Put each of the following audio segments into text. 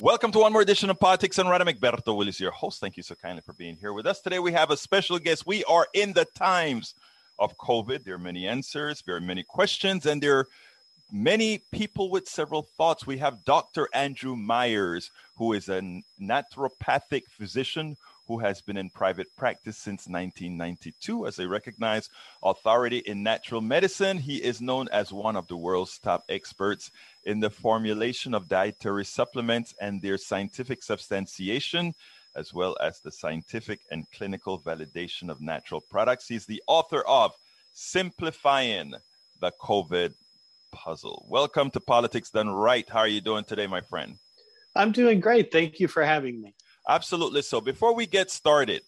Welcome to one more edition of Politics Done Right. Egberto Willies, your host. Thank you so kindly for being here with us today. We have a special guest. We are in the times of COVID. There are many answers, there are many questions, and there are many people with several thoughts. We have Dr. Andrew Myers, who is a naturopathic physician who has been in private practice since 1992 as a recognized authority in natural medicine. He is known as one of the world's top experts in the formulation of dietary supplements and their scientific substantiation, as well as the scientific and clinical validation of natural products. He's the author of Simplifying the COVID Puzzle. Welcome to Politics Done Right. How are you doing today, my friend? I'm doing great. Thank you for having me. Absolutely. So before we get started,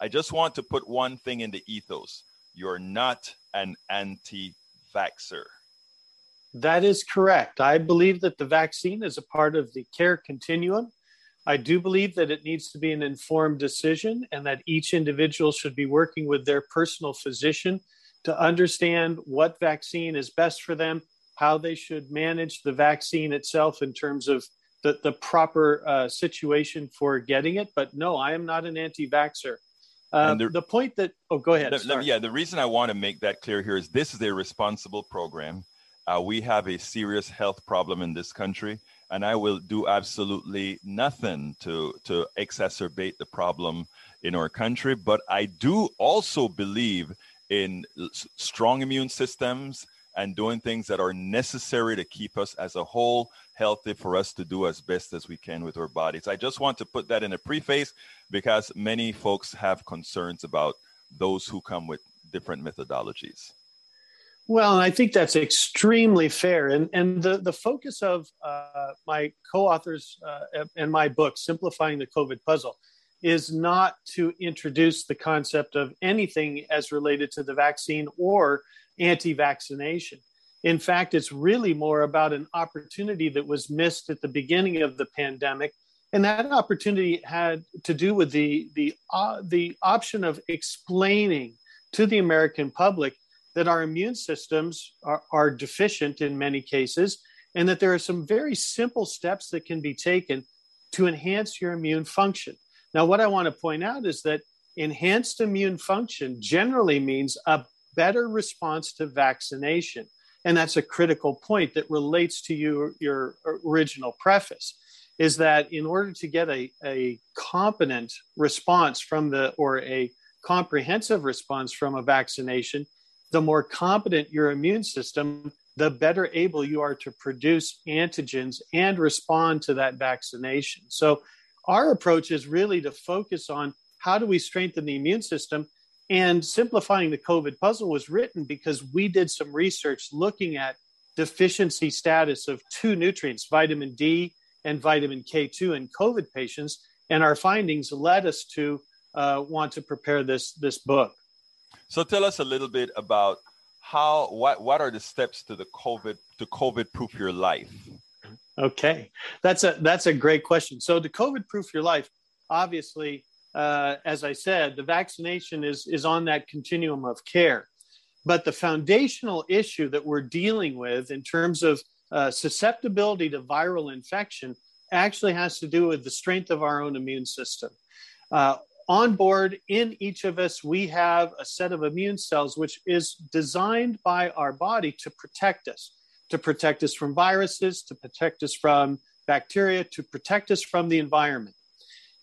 I just want to put one thing in the ethos. You're not an anti vaxxer. That is correct. I believe that the vaccine is a part of the care continuum. I do believe that it needs to be an informed decision and that each individual should be working with their personal physician to understand what vaccine is best for them, how they should manage the vaccine itself in terms of the, the proper uh, situation for getting it. But no, I am not an anti vaxxer. Uh, the, the, point that, oh, go ahead. The, yeah, the reason I want to make that clear here is this is a responsible program. Uh, we have a serious health problem in this country, and I will do absolutely nothing to, to exacerbate the problem in our country. But I do also believe in strong immune systems and doing things that are necessary to keep us as a whole healthy for us to do as best as we can with our bodies. I just want to put that in a preface because many folks have concerns about those who come with different methodologies. Well, I think that's extremely fair. And, and the, the focus of uh, my co authors uh, and my book, Simplifying the COVID Puzzle, is not to introduce the concept of anything as related to the vaccine or anti vaccination. In fact, it's really more about an opportunity that was missed at the beginning of the pandemic. And that opportunity had to do with the, the, uh, the option of explaining to the American public that our immune systems are, are deficient in many cases, and that there are some very simple steps that can be taken to enhance your immune function. Now, what I want to point out is that enhanced immune function generally means a better response to vaccination. And that's a critical point that relates to your, your original preface is that in order to get a, a competent response from the, or a comprehensive response from a vaccination, the more competent your immune system, the better able you are to produce antigens and respond to that vaccination. So, our approach is really to focus on how do we strengthen the immune system and simplifying the COVID puzzle was written because we did some research looking at deficiency status of two nutrients, vitamin D and vitamin K2 in COVID patients. And our findings led us to uh, want to prepare this, this book. So tell us a little bit about how, what, what are the steps to the COVID, to COVID proof your life? Okay, that's a, that's a great question. So to COVID proof your life, obviously uh, as I said, the vaccination is, is on that continuum of care. But the foundational issue that we're dealing with in terms of uh, susceptibility to viral infection actually has to do with the strength of our own immune system. Uh, on board in each of us, we have a set of immune cells which is designed by our body to protect us, to protect us from viruses, to protect us from bacteria, to protect us from the environment.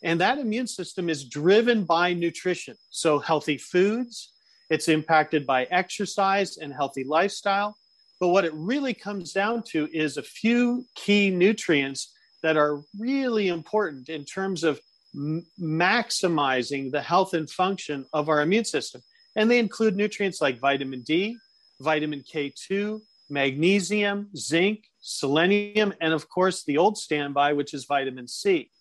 And that immune system is driven by nutrition. So, healthy foods, it's impacted by exercise and healthy lifestyle. But what it really comes down to is a few key nutrients that are really important in terms of m- maximizing the health and function of our immune system. And they include nutrients like vitamin D, vitamin K2, magnesium, zinc, selenium, and of course, the old standby, which is vitamin C.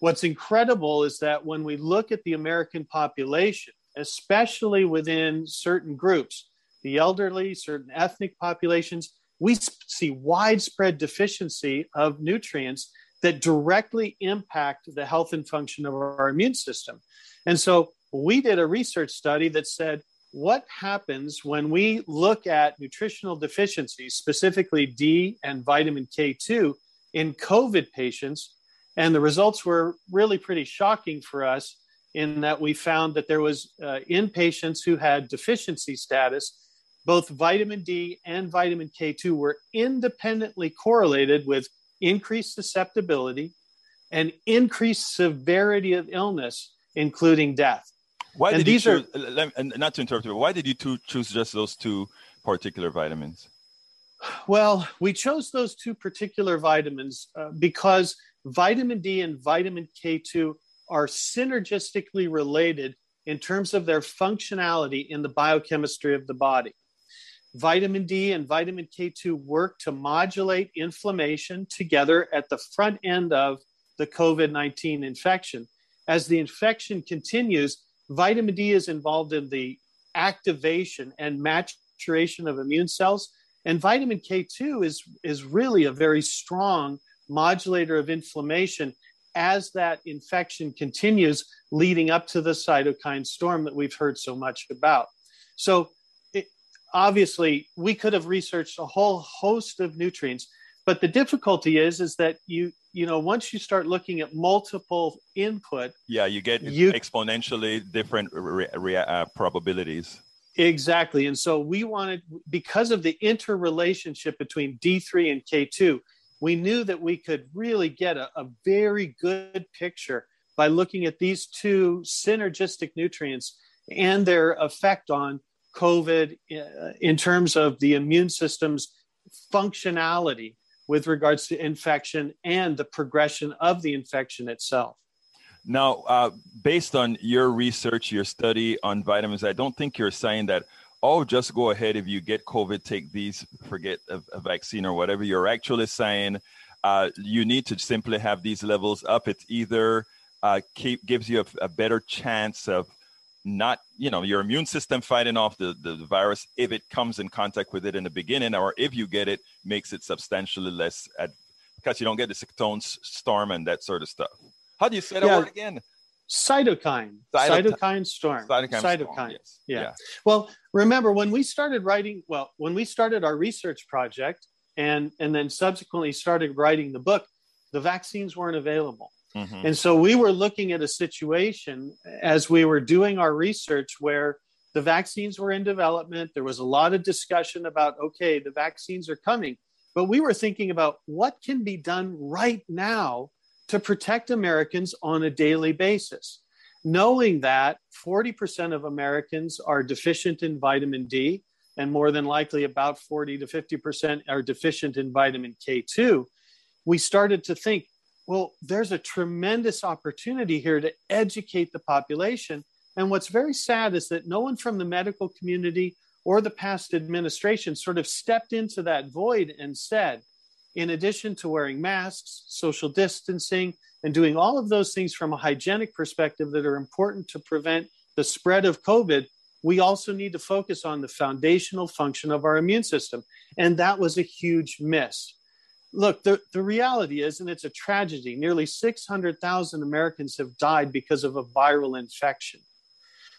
What's incredible is that when we look at the American population, especially within certain groups, the elderly, certain ethnic populations, we see widespread deficiency of nutrients that directly impact the health and function of our immune system. And so we did a research study that said, what happens when we look at nutritional deficiencies, specifically D and vitamin K2, in COVID patients And the results were really pretty shocking for us in that we found that there was uh, in patients who had deficiency status, both vitamin D and vitamin K2 were independently correlated with increased susceptibility and increased severity of illness, including death. Why and did you choose, are, not to interrupt you, why did you two choose just those two particular vitamins? Well, we chose those two particular vitamins uh, because vitamin D and vitamin K2 are synergistically related in terms of their functionality in the biochemistry of the body. Vitamin D and vitamin K2 work to modulate inflammation together at the front end of the COVID 19 infection. As the infection continues, vitamin D is involved in the activation and maturation of immune cells. And vitamin K2 is, is really a very strong modulator of inflammation as that infection continues leading up to the cytokine storm that we've heard so much about. So, obviously, we could have researched a whole host of nutrients, but the difficulty is is that you you know once you start looking at multiple input, yeah, you get you, exponentially different re, re, uh, probabilities. Exactly, and so we wanted because of the interrelationship between D3 and K2 we knew that we could really get a, a very good picture by looking at these two synergistic nutrients and their effect on COVID uh, in terms of the immune system's functionality with regards to infection and the progression of the infection itself. Now, uh, based on your research, your study on vitamins, I don't think you're saying that oh, just go ahead. If you get COVID, take these, forget a, a vaccine or whatever. You're actually saying uh, you need to simply have these levels up. It's either uh, keep, gives you a, a, better chance of not, you know, your immune system fighting off the, the, the, virus if it comes in contact with it in the beginning, or if you get it, makes it substantially less, ad, because you don't get the cytokine storm and that sort of stuff. How do you say that yeah. word again? cytokine, cytokine, cytokine storm, cytokine, cytokine. Storm, yes. Yeah. yeah. Well, remember when we started writing, well, when we started our research project and and then subsequently started writing the book, the vaccines weren't available. Mm-hmm. And so we were looking at a situation as we were doing our research where the vaccines were in development. There was a lot of discussion about, okay, the vaccines are coming. But we were thinking about what can be done right now to protect Americans on a daily basis, knowing that 40% of Americans are deficient in vitamin D, and more than likely about 40 to 50% are deficient in vitamin K2. We started to think, well, there's a tremendous opportunity here to educate the population. And what's very sad is that no one from the medical community or the past administration sort of stepped into that void and said, in addition to wearing masks, social distancing, and doing all of those things from a hygienic perspective that are important to prevent the spread of COVID, we also need to focus on the foundational function of our immune system. And that was a huge miss. Look, the, the reality is, and it's a tragedy, nearly 600,000 Americans have died because of a viral infection.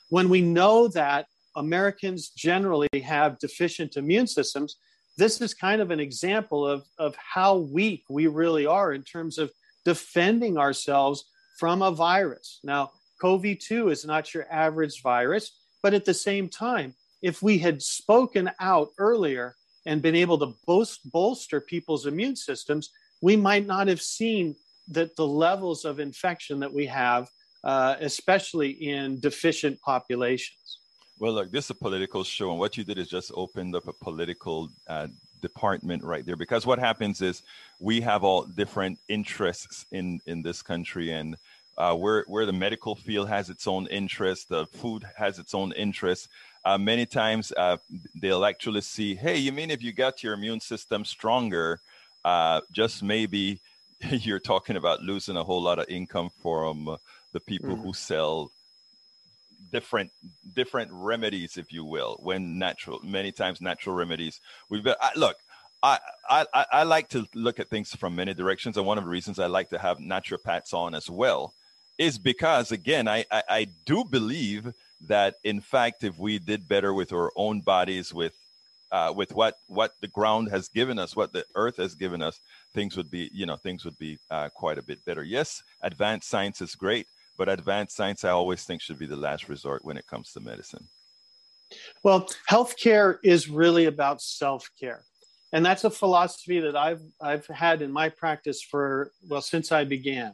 When we know that Americans generally have deficient immune systems, this is kind of an example of, of how weak we really are in terms of defending ourselves from a virus. Now, CoV 2 is not your average virus, but at the same time, if we had spoken out earlier and been able to boast, bolster people's immune systems, we might not have seen that the levels of infection that we have, uh, especially in deficient populations. Well, look, this is a political show, and what you did is just opened up a political uh, department right there. Because what happens is we have all different interests in in this country, and uh, where where the medical field has its own interest, the food has its own interest. Uh, many times uh, they'll actually see, hey, you mean if you got your immune system stronger, uh, just maybe you're talking about losing a whole lot of income from the people mm. who sell different different remedies, if you will, when natural many times natural remedies. We've been I, look. I, I, I like to look at things from many directions, and one of the reasons I like to have naturopaths on as well is because, again, I, I, I do believe that in fact, if we did better with our own bodies, with uh, with what what the ground has given us, what the earth has given us, things would be, you know, things would be uh, quite a bit better. Yes, advanced science is great, but advanced science, I always think, should be the last resort when it comes to medicine. Well, healthcare is really about self care. And that's a philosophy that I've, I've had in my practice for, well, since I began.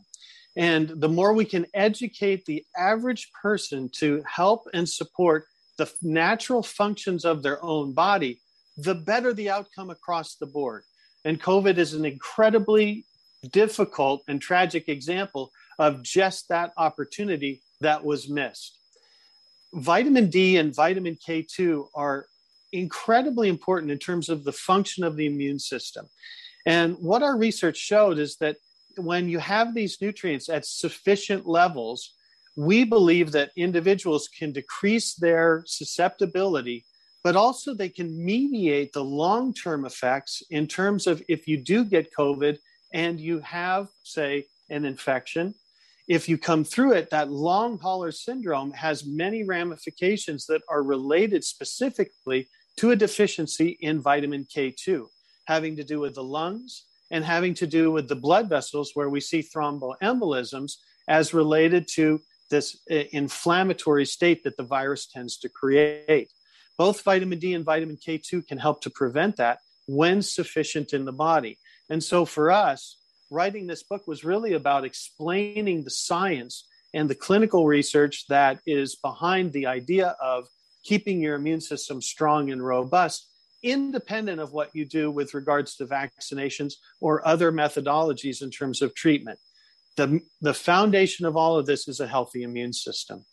And the more we can educate the average person to help and support the natural functions of their own body, the better the outcome across the board. And COVID is an incredibly difficult and tragic example of just that opportunity that was missed. Vitamin D and vitamin K2 are incredibly important in terms of the function of the immune system. And what our research showed is that when you have these nutrients at sufficient levels, we believe that individuals can decrease their susceptibility, but also they can mediate the long term effects in terms of if you do get COVID and you have, say, an infection. If you come through it, that long hauler syndrome has many ramifications that are related specifically to a deficiency in vitamin K2, having to do with the lungs and having to do with the blood vessels, where we see thromboembolisms as related to this uh, inflammatory state that the virus tends to create. Both vitamin D and vitamin K2 can help to prevent that when sufficient in the body. And so for us, writing this book was really about explaining the science and the clinical research that is behind the idea of keeping your immune system strong and robust, independent of what you do with regards to vaccinations or other methodologies in terms of treatment. The, the foundation of all of this is a healthy immune system.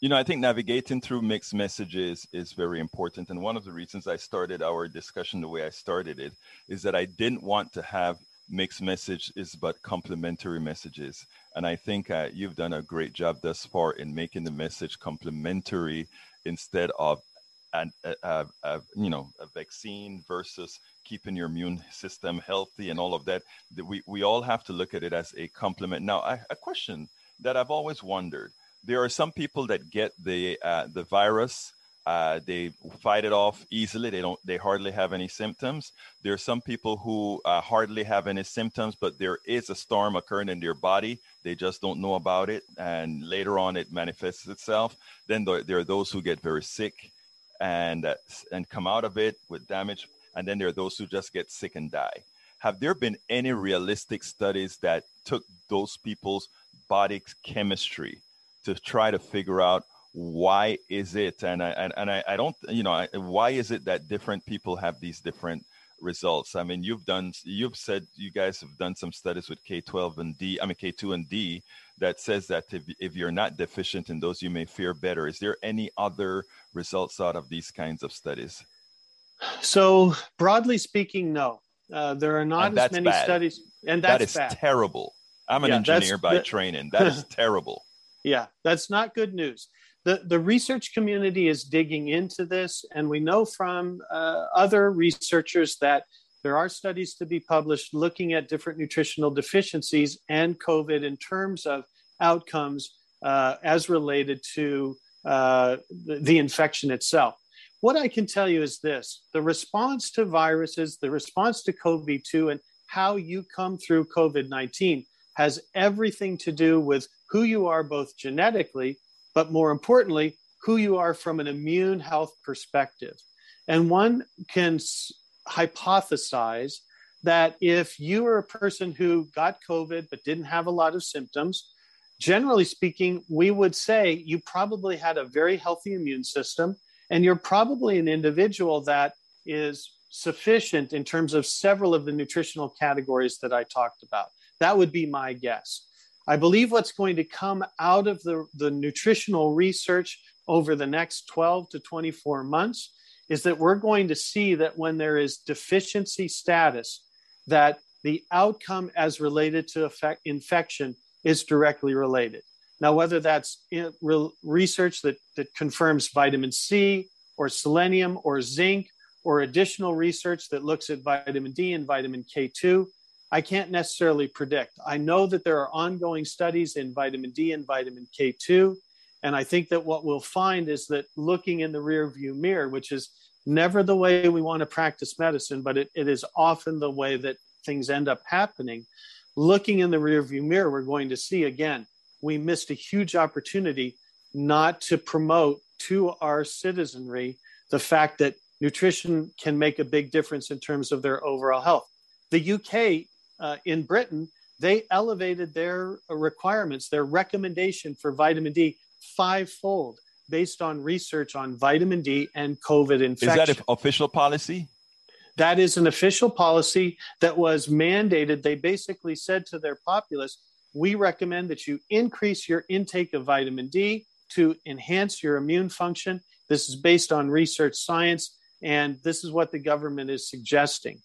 You know, I think navigating through mixed messages is very important. And one of the reasons I started our discussion the way I started it is that I didn't want to have mixed messages but complementary messages. And I think uh, you've done a great job thus far in making the message complementary instead of and uh, uh, you know a vaccine versus keeping your immune system healthy and all of that we, we all have to look at it as a complement now I, a question that i've always wondered there are some people that get the uh, the virus uh, they fight it off easily. They don't. They hardly have any symptoms. There are some people who uh, hardly have any symptoms, but there is a storm occurring in their body. They just don't know about it, and later on it manifests itself. Then there are those who get very sick, and uh, and come out of it with damage. And then there are those who just get sick and die. Have there been any realistic studies that took those people's body chemistry to try to figure out why is it and i and, and I, I don't you know I, why is it that different people have these different results. I mean you've done you've said you guys have done some studies with k12 and d i mean k2 and d that says that if, if you're not deficient in those you may fare better. Is there any other results out of these kinds of studies? So broadly speaking no. Uh, there are not as many bad. studies and that's that is bad. terrible. I'm an yeah, engineer by that, training. That is terrible. Yeah that's not good news the, the research community is digging into this, and we know from uh, other researchers that there are studies to be published looking at different nutritional deficiencies and COVID in terms of outcomes uh, as related to uh, the, the infection itself. What I can tell you is this the response to viruses, the response to COVID 2, and how you come through COVID 19 has everything to do with who you are both genetically but more importantly, who you are from an immune health perspective. And one can hypothesize that if you are a person who got COVID but didn't have a lot of symptoms, generally speaking, we would say you probably had a very healthy immune system and you're probably an individual that is sufficient in terms of several of the nutritional categories that I talked about. That would be my guess. I believe what's going to come out of the, the nutritional research over the next 12 to 24 months is that we're going to see that when there is deficiency status, that the outcome as related to effect, infection is directly related. Now, whether that's research that, that confirms vitamin C or selenium or zinc or additional research that looks at vitamin D and vitamin K2, I can't necessarily predict. I know that there are ongoing studies in vitamin D and vitamin K2. And I think that what we'll find is that looking in the rear view mirror, which is never the way we want to practice medicine, but it, it is often the way that things end up happening, looking in the rearview mirror, we're going to see again, we missed a huge opportunity not to promote to our citizenry the fact that nutrition can make a big difference in terms of their overall health. The UK uh, in Britain, they elevated their requirements, their recommendation for vitamin D fivefold based on research on vitamin D and COVID infection. Is that an official policy? That is an official policy that was mandated. They basically said to their populace, we recommend that you increase your intake of vitamin D to enhance your immune function. This is based on research science, and this is what the government is suggesting.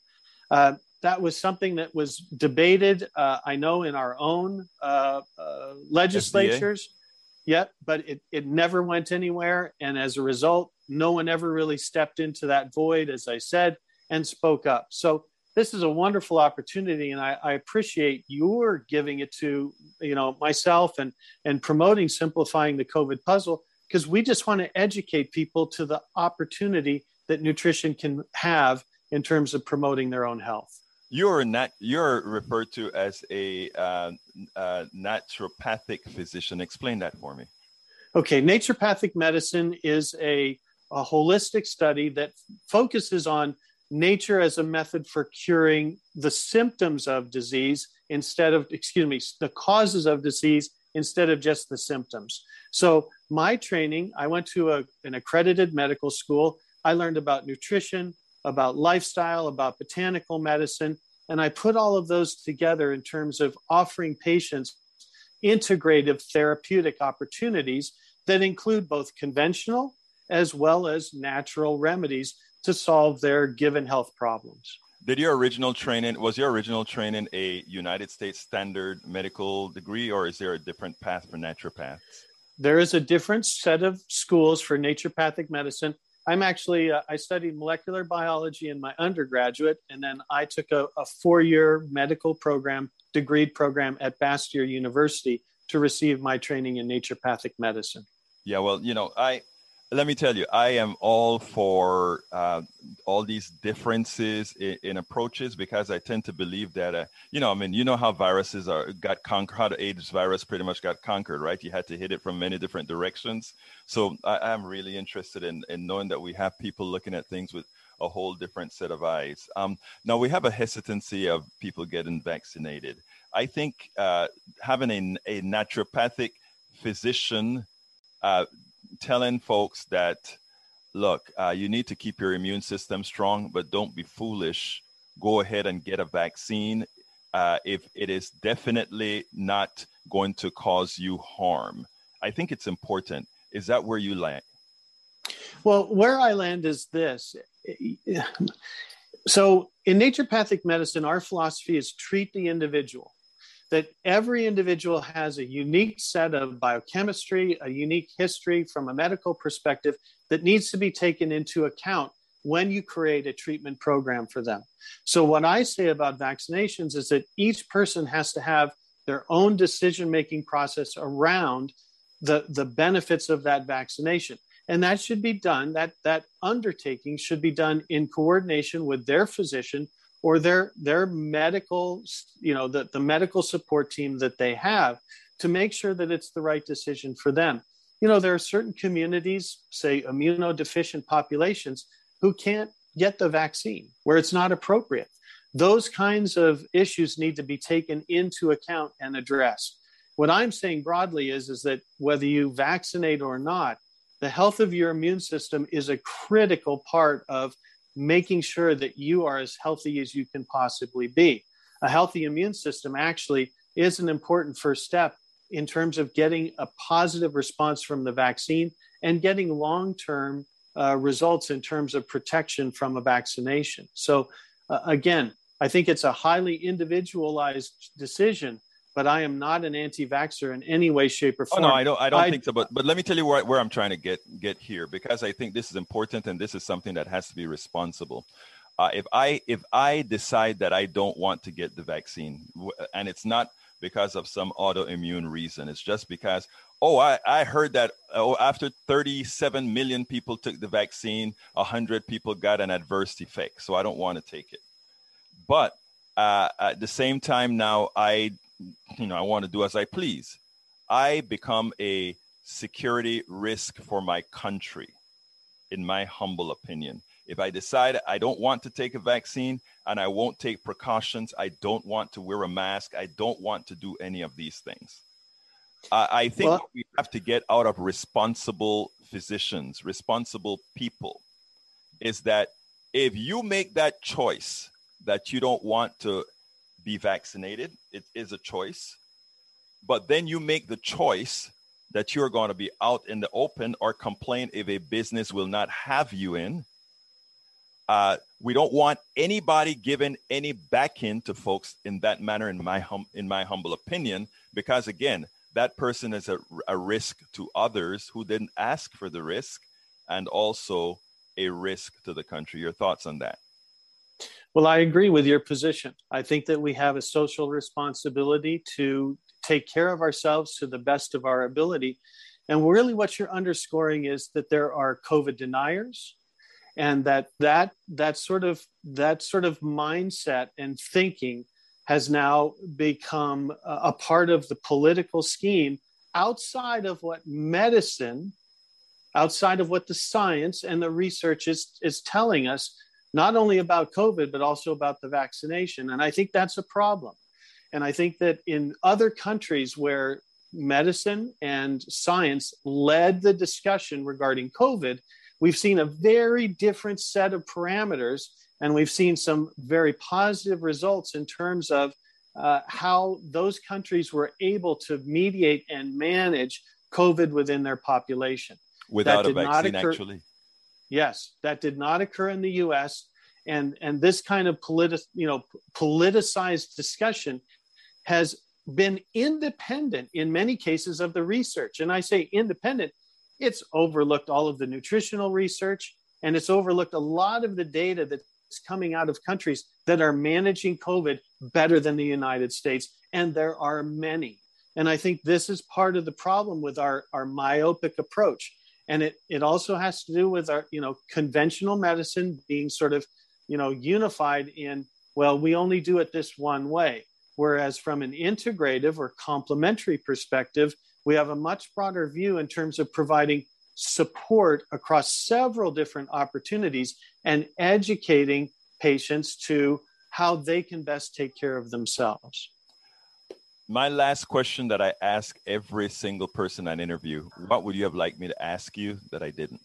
Uh, that was something that was debated, uh, I know, in our own uh, uh legislatures. FDA? Yep, but it, it never went anywhere. And as a result, no one ever really stepped into that void, as I said, and spoke up. So this is a wonderful opportunity, and I, I appreciate your giving it to you know myself and and promoting simplifying the COVID puzzle because we just want to educate people to the opportunity that nutrition can have in terms of promoting their own health. You're not you're referred to as a uh, uh, naturopathic physician. Explain that for me. Okay, naturopathic medicine is a, a holistic study that focuses on nature as a method for curing the symptoms of disease instead of, excuse me, the causes of disease instead of just the symptoms. So, my training, I went to a, an accredited medical school. I learned about nutrition, about lifestyle, about botanical medicine, and I put all of those together in terms of offering patients integrative therapeutic opportunities that include both conventional as well as natural remedies to solve their given health problems. Did your original training was your original training a United States standard medical degree or is there a different path for naturopaths? There is a different set of schools for naturopathic medicine. I'm actually uh, I studied molecular biology in my undergraduate and then I took a, a four-year medical program, degree program at Bastyr University to receive my training in naturopathic medicine. Yeah, well, you know, I let me tell you, I am all for uh, all these differences in, in, approaches because I tend to believe that, uh, you know, I mean, you know how viruses are got conquered, how the AIDS virus pretty much got conquered, right? You had to hit it from many different directions. So I, am really interested in, in knowing that we have people looking at things with a whole different set of eyes. Um, now we have a hesitancy of people getting vaccinated. I think uh, having a, a naturopathic physician uh, telling folks that, look, uh, you need to keep your immune system strong, but don't be foolish. Go ahead and get a vaccine uh, if it is definitely not going to cause you harm. I think it's important. Is that where you land? Well, where I land is this. So, in naturopathic medicine, our philosophy is treat the individual that every individual has a unique set of biochemistry, a unique history from a medical perspective that needs to be taken into account when you create a treatment program for them. So, what I say about vaccinations is that each person has to have their own decision making process around the, the benefits of that vaccination. And that should be done, that, that undertaking should be done in coordination with their physician or their their medical you know the, the medical support team that they have to make sure that it's the right decision for them. You know there are certain communities say immunodeficient populations who can't get the vaccine where it's not appropriate. Those kinds of issues need to be taken into account and addressed. What i'm saying broadly is is that whether you vaccinate or not the health of your immune system is a critical part of making sure that you are as healthy as you can possibly be. A healthy immune system actually is an important first step in terms of getting a positive response from the vaccine and getting long term uh, results in terms of protection from a vaccination. So, uh, again, I think it's a highly individualized decision but I am not an anti-vaxxer in any way, shape, or form. Oh, no, I don't. I don't I, think so. But but let me tell you where, where I'm trying to get get here because I think this is important and this is something that has to be responsible. Uh, if I if I decide that I don't want to get the vaccine, and it's not because of some autoimmune reason, it's just because oh I, I heard that oh after 37 million people took the vaccine, 100 people got an adverse effect, so I don't want to take it. But uh, at the same time, now I, you know, I want to do as I please. I become a security risk for my country, in my humble opinion. If I decide I don't want to take a vaccine and I won't take precautions, I don't want to wear a mask, I don't want to do any of these things. Uh, I think well, we have to get out of responsible physicians, responsible people, is that if you make that choice that you don't want to be vaccinated, it is a choice, but then you make the choice that you're going to be out in the open or complain if a business will not have you in. Uh, we don't want anybody giving any back in to folks in that manner, in my hum, in my humble opinion, because again, that person is a, a risk to others who didn't ask for the risk, and also a risk to the country. Your thoughts on that? Well, I agree with your position. I think that we have a social responsibility to take care of ourselves to the best of our ability. And really, what you're underscoring is that there are COVID deniers, and that that that sort of that sort of mindset and thinking has now become a part of the political scheme outside of what medicine, outside of what the science and the research is, is telling us, not only about COVID, but also about the vaccination. And I think that's a problem. And I think that in other countries where medicine and science led the discussion regarding COVID, we've seen a very different set of parameters and we've seen some very positive results in terms of uh, how those countries were able to mediate and manage COVID within their population. Without a vaccine, occur, actually. Yes, that did not occur in the U.S. And and this kind of politi- you know politicized discussion has been independent in many cases of the research. And I say independent, it's overlooked all of the nutritional research and it's overlooked a lot of the data that's coming out of countries that are managing COVID better than the United States. And there are many. And I think this is part of the problem with our, our myopic approach. And it, it also has to do with our, you know, conventional medicine being sort of, you know, unified in, well, we only do it this one way. Whereas from an integrative or complementary perspective, we have a much broader view in terms of providing support across several different opportunities and educating patients to how they can best take care of themselves. My last question that I ask every single person I interview what would you have liked me to ask you that I didn't?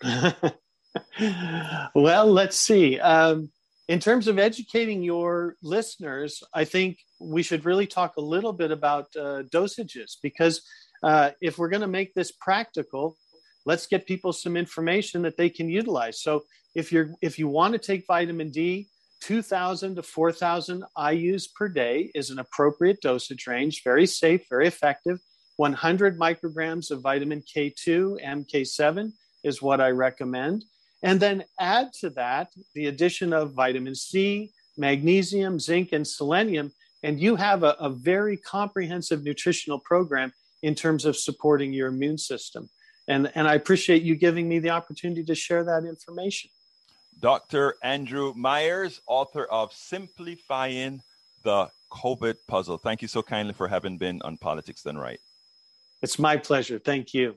well, let's see. Um, in terms of educating your listeners, I think we should really talk a little bit about uh, dosages because uh, if we're going to make this practical, let's get people some information that they can utilize. So if you're if you want to take vitamin D, 2,000 to 4,000 IU's per day is an appropriate dosage range. Very safe, very effective. 100 micrograms of vitamin K2, MK7 is what I recommend. And then add to that the addition of vitamin C, magnesium, zinc, and selenium. And you have a, a very comprehensive nutritional program in terms of supporting your immune system. And, and I appreciate you giving me the opportunity to share that information. Dr. Andrew Myers, author of Simplifying the COVID Puzzle. Thank you so kindly for having been on Politics Done Right. It's my pleasure. Thank you